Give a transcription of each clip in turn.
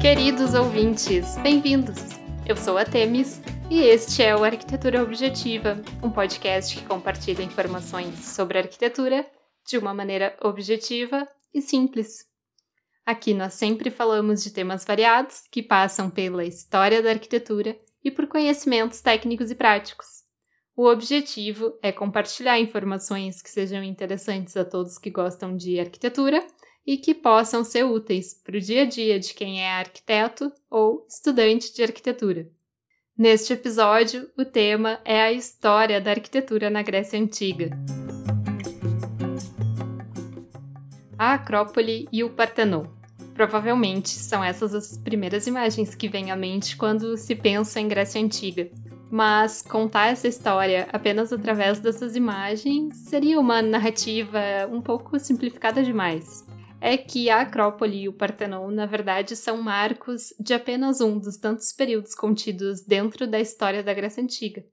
Queridos ouvintes, bem-vindos! Eu sou a Temis e este é o Arquitetura Objetiva, um podcast que compartilha informações sobre arquitetura de uma maneira objetiva e simples. Aqui nós sempre falamos de temas variados que passam pela história da arquitetura e por conhecimentos técnicos e práticos. O objetivo é compartilhar informações que sejam interessantes a todos que gostam de arquitetura e que possam ser úteis para o dia a dia de quem é arquiteto ou estudante de arquitetura. Neste episódio, o tema é a história da arquitetura na Grécia Antiga. A Acrópole e o Partenon. Provavelmente são essas as primeiras imagens que vêm à mente quando se pensa em Grécia Antiga. Mas contar essa história apenas através dessas imagens seria uma narrativa um pouco simplificada demais é que a Acrópole e o Partenon, na verdade, são marcos de apenas um dos tantos períodos contidos dentro da história da Grécia Antiga,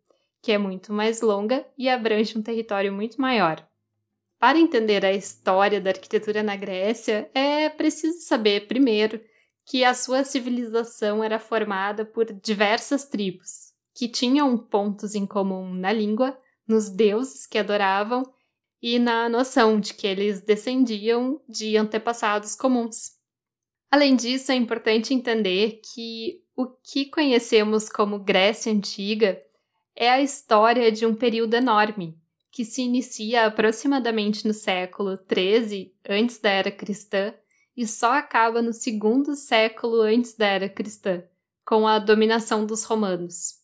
que é muito mais longa e abrange um território muito maior. Para entender a história da arquitetura na Grécia, é preciso saber, primeiro, que a sua civilização era formada por diversas tribos, que tinham pontos em comum na língua, nos deuses que adoravam e na noção de que eles descendiam de antepassados comuns. Além disso, é importante entender que o que conhecemos como Grécia Antiga é a história de um período enorme, que se inicia aproximadamente no século XIII antes da era cristã e só acaba no segundo século antes da era cristã, com a dominação dos romanos.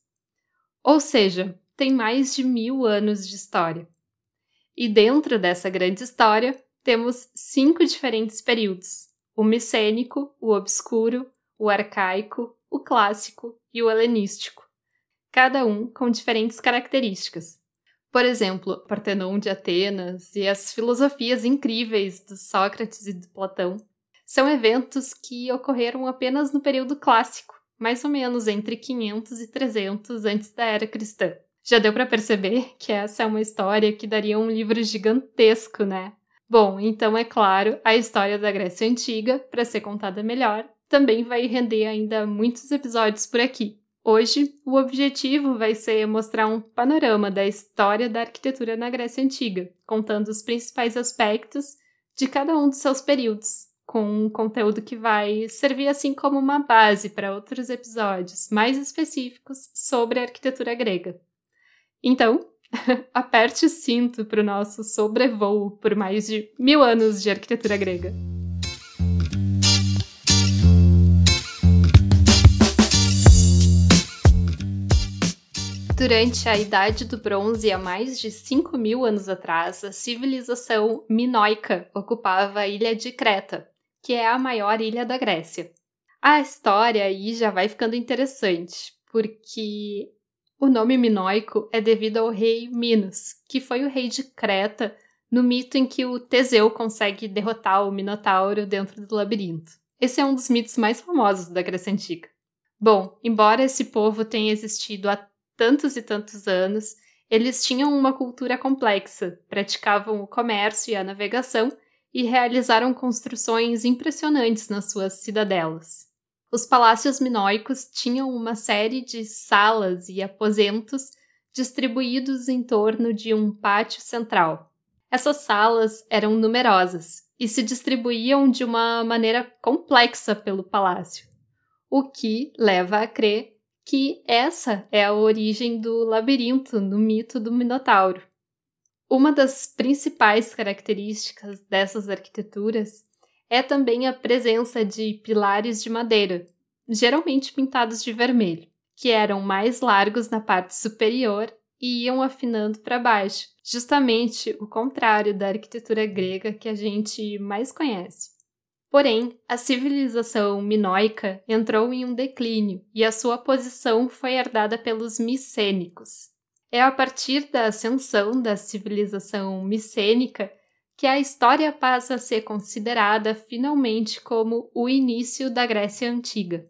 Ou seja, tem mais de mil anos de história. E dentro dessa grande história, temos cinco diferentes períodos: o micênico, o obscuro, o arcaico, o clássico e o helenístico, cada um com diferentes características. Por exemplo, Partenon de Atenas e as filosofias incríveis do Sócrates e do Platão são eventos que ocorreram apenas no período clássico, mais ou menos entre 500 e 300 antes da era cristã. Já deu para perceber que essa é uma história que daria um livro gigantesco, né? Bom, então é claro, a história da Grécia Antiga, para ser contada melhor, também vai render ainda muitos episódios por aqui. Hoje, o objetivo vai ser mostrar um panorama da história da arquitetura na Grécia Antiga, contando os principais aspectos de cada um dos seus períodos, com um conteúdo que vai servir assim como uma base para outros episódios mais específicos sobre a arquitetura grega. Então, aperte o cinto para o nosso sobrevoo por mais de mil anos de arquitetura grega. Durante a Idade do Bronze, há mais de 5 mil anos atrás, a civilização minoica ocupava a ilha de Creta, que é a maior ilha da Grécia. A história aí já vai ficando interessante, porque o nome minoico é devido ao rei Minos, que foi o rei de Creta no mito em que o Teseu consegue derrotar o Minotauro dentro do labirinto. Esse é um dos mitos mais famosos da Grécia Antiga. Bom, embora esse povo tenha existido há tantos e tantos anos, eles tinham uma cultura complexa, praticavam o comércio e a navegação e realizaram construções impressionantes nas suas cidadelas. Os palácios minoicos tinham uma série de salas e aposentos distribuídos em torno de um pátio central. Essas salas eram numerosas e se distribuíam de uma maneira complexa pelo palácio, o que leva a crer que essa é a origem do labirinto no mito do Minotauro. Uma das principais características dessas arquiteturas é também a presença de pilares de madeira, geralmente pintados de vermelho, que eram mais largos na parte superior e iam afinando para baixo, justamente o contrário da arquitetura grega que a gente mais conhece. Porém, a civilização minoica entrou em um declínio e a sua posição foi herdada pelos micênicos. É a partir da ascensão da civilização micênica que a história passa a ser considerada finalmente como o início da Grécia Antiga.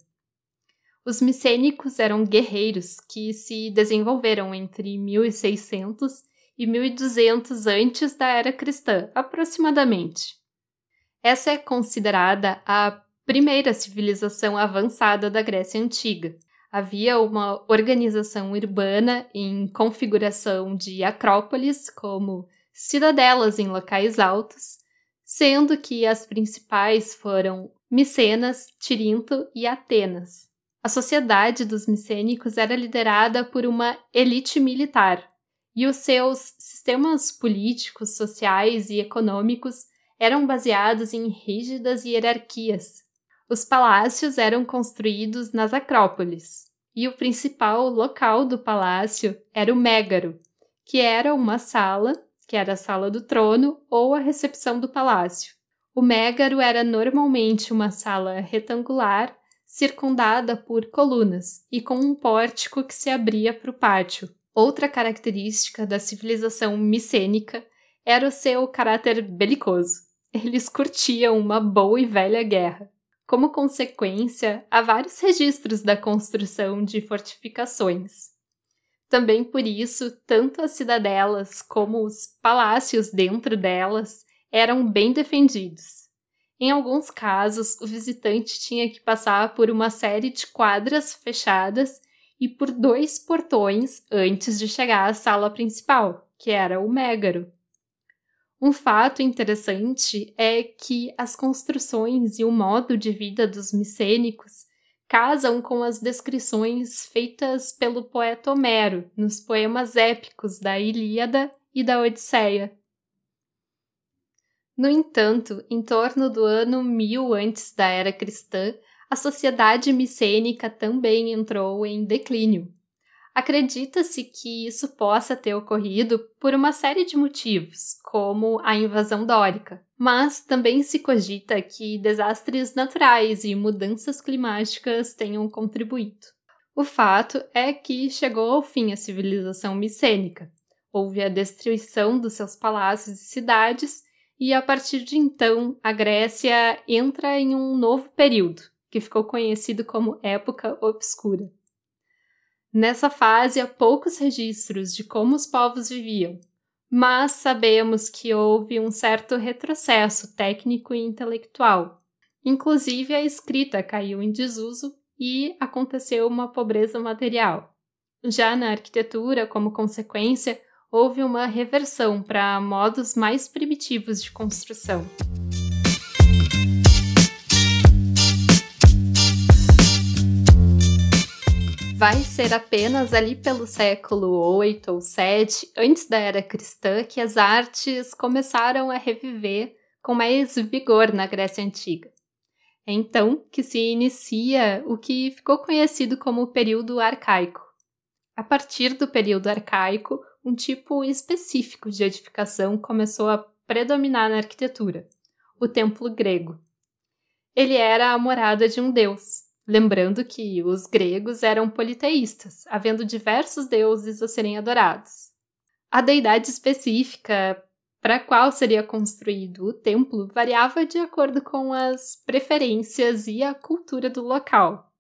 Os micênicos eram guerreiros que se desenvolveram entre 1600 e 1200 antes da era cristã, aproximadamente. Essa é considerada a primeira civilização avançada da Grécia Antiga. Havia uma organização urbana em configuração de acrópolis, como cidadelas em locais altos, sendo que as principais foram Micenas, Tirinto e Atenas. A sociedade dos micênicos era liderada por uma elite militar, e os seus sistemas políticos, sociais e econômicos eram baseados em rígidas hierarquias. Os palácios eram construídos nas acrópolis, e o principal local do palácio era o Mégaro, que era uma sala, que era a sala do trono ou a recepção do palácio. O Mégaro era normalmente uma sala retangular, circundada por colunas e com um pórtico que se abria para o pátio. Outra característica da civilização micênica era o seu caráter belicoso eles curtiam uma boa e velha guerra. Como consequência, há vários registros da construção de fortificações. Também por isso, tanto as cidadelas como os palácios dentro delas eram bem defendidos. Em alguns casos, o visitante tinha que passar por uma série de quadras fechadas e por dois portões antes de chegar à sala principal, que era o Mégaro. Um fato interessante é que as construções e o modo de vida dos micênicos casam com as descrições feitas pelo poeta Homero nos poemas épicos da Ilíada e da Odisseia. No entanto, em torno do ano 1000 antes da era cristã, a sociedade micênica também entrou em declínio. Acredita-se que isso possa ter ocorrido por uma série de motivos, como a invasão dórica, mas também se cogita que desastres naturais e mudanças climáticas tenham contribuído. O fato é que chegou ao fim a civilização micênica. Houve a destruição dos seus palácios e cidades, e a partir de então a Grécia entra em um novo período, que ficou conhecido como Época Obscura. Nessa fase há poucos registros de como os povos viviam, mas sabemos que houve um certo retrocesso técnico e intelectual. Inclusive a escrita caiu em desuso e aconteceu uma pobreza material. Já na arquitetura, como consequência, houve uma reversão para modos mais primitivos de construção. Vai ser apenas ali pelo século 8 ou 7, antes da era cristã, que as artes começaram a reviver com mais vigor na Grécia Antiga. É então que se inicia o que ficou conhecido como o período arcaico. A partir do período arcaico, um tipo específico de edificação começou a predominar na arquitetura: o templo grego. Ele era a morada de um deus, Lembrando que os gregos eram politeístas, havendo diversos deuses a serem adorados. A deidade específica para a qual seria construído o templo variava de acordo com as preferências e a cultura do local.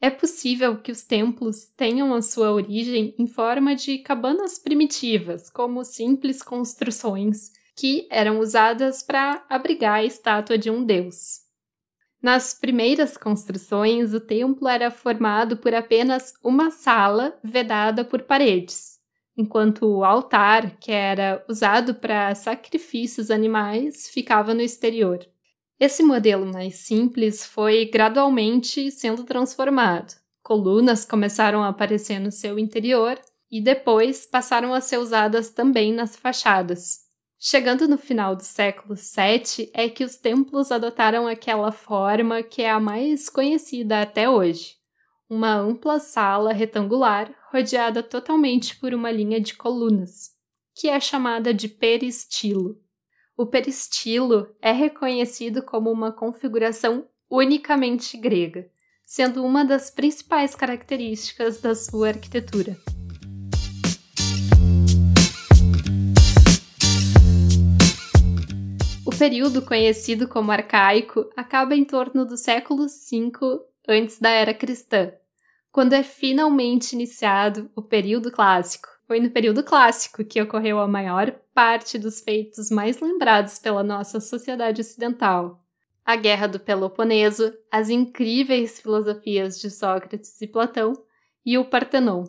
É possível que os templos tenham a sua origem em forma de cabanas primitivas, como simples construções que eram usadas para abrigar a estátua de um deus. Nas primeiras construções, o templo era formado por apenas uma sala vedada por paredes, enquanto o altar, que era usado para sacrifícios animais, ficava no exterior. Esse modelo mais simples foi gradualmente sendo transformado. Colunas começaram a aparecer no seu interior e depois passaram a ser usadas também nas fachadas. Chegando no final do século VII, é que os templos adotaram aquela forma que é a mais conhecida até hoje. Uma ampla sala retangular rodeada totalmente por uma linha de colunas, que é chamada de peristilo. O peristilo é reconhecido como uma configuração unicamente grega, sendo uma das principais características da sua arquitetura. Período conhecido como arcaico acaba em torno do século V antes da era cristã, quando é finalmente iniciado o período clássico. Foi no período clássico que ocorreu a maior parte dos feitos mais lembrados pela nossa sociedade ocidental. A Guerra do Peloponeso, as incríveis filosofias de Sócrates e Platão e o Partenon.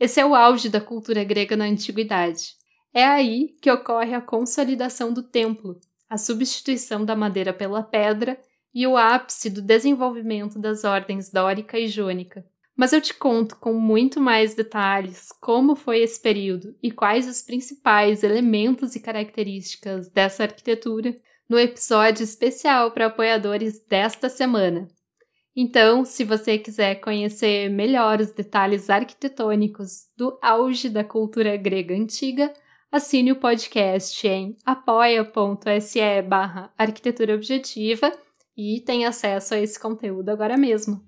Esse é o auge da cultura grega na antiguidade. É aí que ocorre a consolidação do templo, a substituição da madeira pela pedra e o ápice do desenvolvimento das ordens dórica e jônica. Mas eu te conto com muito mais detalhes como foi esse período e quais os principais elementos e características dessa arquitetura no episódio especial para apoiadores desta semana. Então, se você quiser conhecer melhor os detalhes arquitetônicos do auge da cultura grega antiga, assine o podcast em apoia.se barra arquitetura objetiva e tenha acesso a esse conteúdo agora mesmo.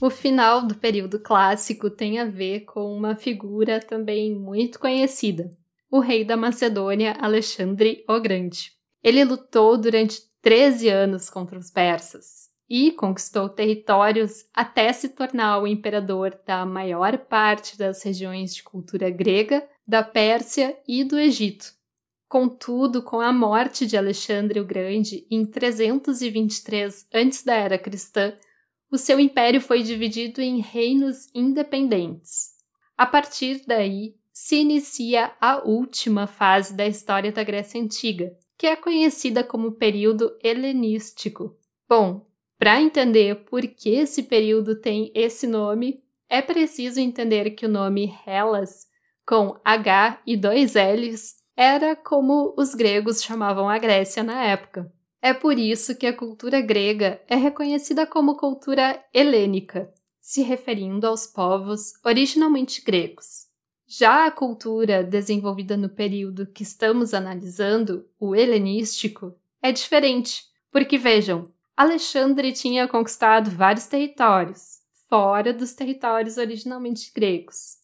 O final do período clássico tem a ver com uma figura também muito conhecida, o rei da Macedônia Alexandre o Grande. Ele lutou durante 13 anos contra os persas e conquistou territórios até se tornar o imperador da maior parte das regiões de cultura grega, da Pérsia e do Egito. Contudo, com a morte de Alexandre o Grande em 323 antes da era cristã, o seu império foi dividido em reinos independentes. A partir daí, se inicia a última fase da história da Grécia Antiga, que é conhecida como período helenístico. Bom, para entender por que esse período tem esse nome, é preciso entender que o nome Hellas, com H e dois L's, era como os gregos chamavam a Grécia na época. É por isso que a cultura grega é reconhecida como cultura helênica, se referindo aos povos originalmente gregos. Já a cultura desenvolvida no período que estamos analisando, o helenístico, é diferente, porque vejam, Alexandre tinha conquistado vários territórios, fora dos territórios originalmente gregos.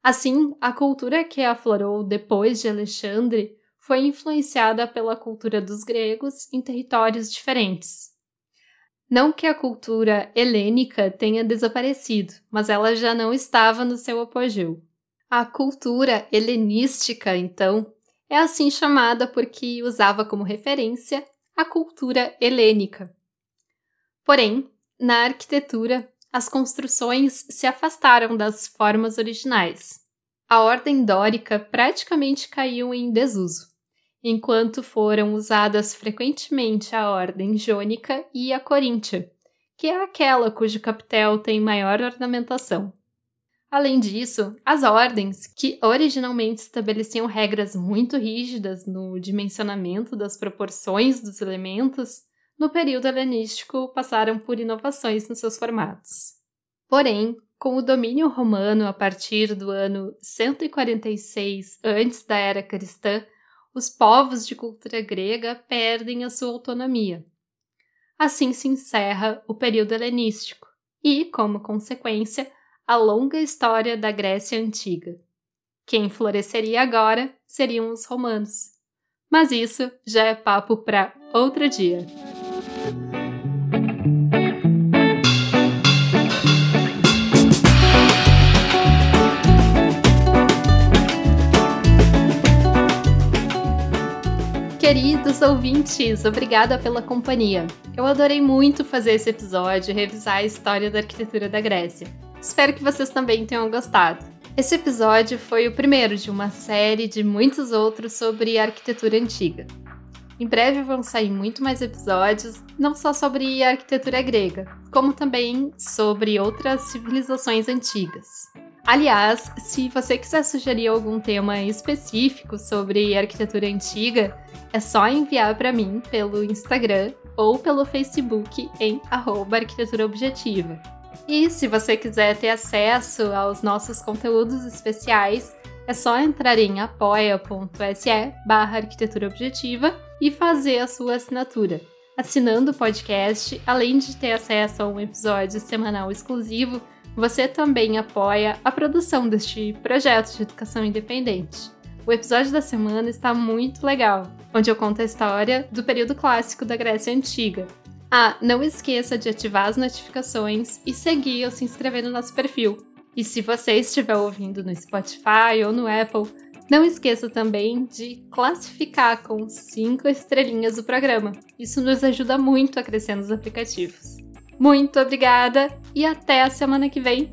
Assim, a cultura que aflorou depois de Alexandre foi influenciada pela cultura dos gregos em territórios diferentes. Não que a cultura helênica tenha desaparecido, mas ela já não estava no seu apogeu. A cultura helenística, então, é assim chamada porque usava como referência a cultura helênica. Porém, na arquitetura, as construções se afastaram das formas originais. A ordem dórica praticamente caiu em desuso enquanto foram usadas frequentemente a ordem jônica e a coríntia, que é aquela cujo capitel tem maior ornamentação. Além disso, as ordens, que originalmente estabeleciam regras muito rígidas no dimensionamento das proporções dos elementos, no período helenístico passaram por inovações nos seus formatos. Porém, com o domínio romano a partir do ano 146 antes da era cristã, os povos de cultura grega perdem a sua autonomia. Assim se encerra o período helenístico e, como consequência, a longa história da Grécia Antiga. Quem floresceria agora seriam os romanos. Mas isso já é papo para outro dia. Queridos ouvintes, obrigada pela companhia. Eu adorei muito fazer esse episódio e revisar a história da arquitetura da Grécia. Espero que vocês também tenham gostado. Esse episódio foi o primeiro de uma série de muitos outros sobre arquitetura antiga. Em breve vão sair muito mais episódios, não só sobre a arquitetura grega, como também sobre outras civilizações antigas. Aliás, se você quiser sugerir algum tema específico sobre arquitetura antiga, é só enviar para mim pelo Instagram ou pelo Facebook em arquitetura objetiva. E se você quiser ter acesso aos nossos conteúdos especiais, é só entrar em apoia.se barra arquitetura objetiva e fazer a sua assinatura. Assinando o podcast, além de ter acesso a um episódio semanal exclusivo, você também apoia a produção deste projeto de educação independente. O episódio da semana está muito legal, onde eu conto a história do período clássico da Grécia Antiga. Ah, não esqueça de ativar as notificações e seguir ou se inscrever no nosso perfil. E se você estiver ouvindo no Spotify ou no Apple, não esqueça também de classificar com 5 estrelinhas o programa. Isso nos ajuda muito a crescer nos aplicativos. Muito obrigada e até a semana que vem!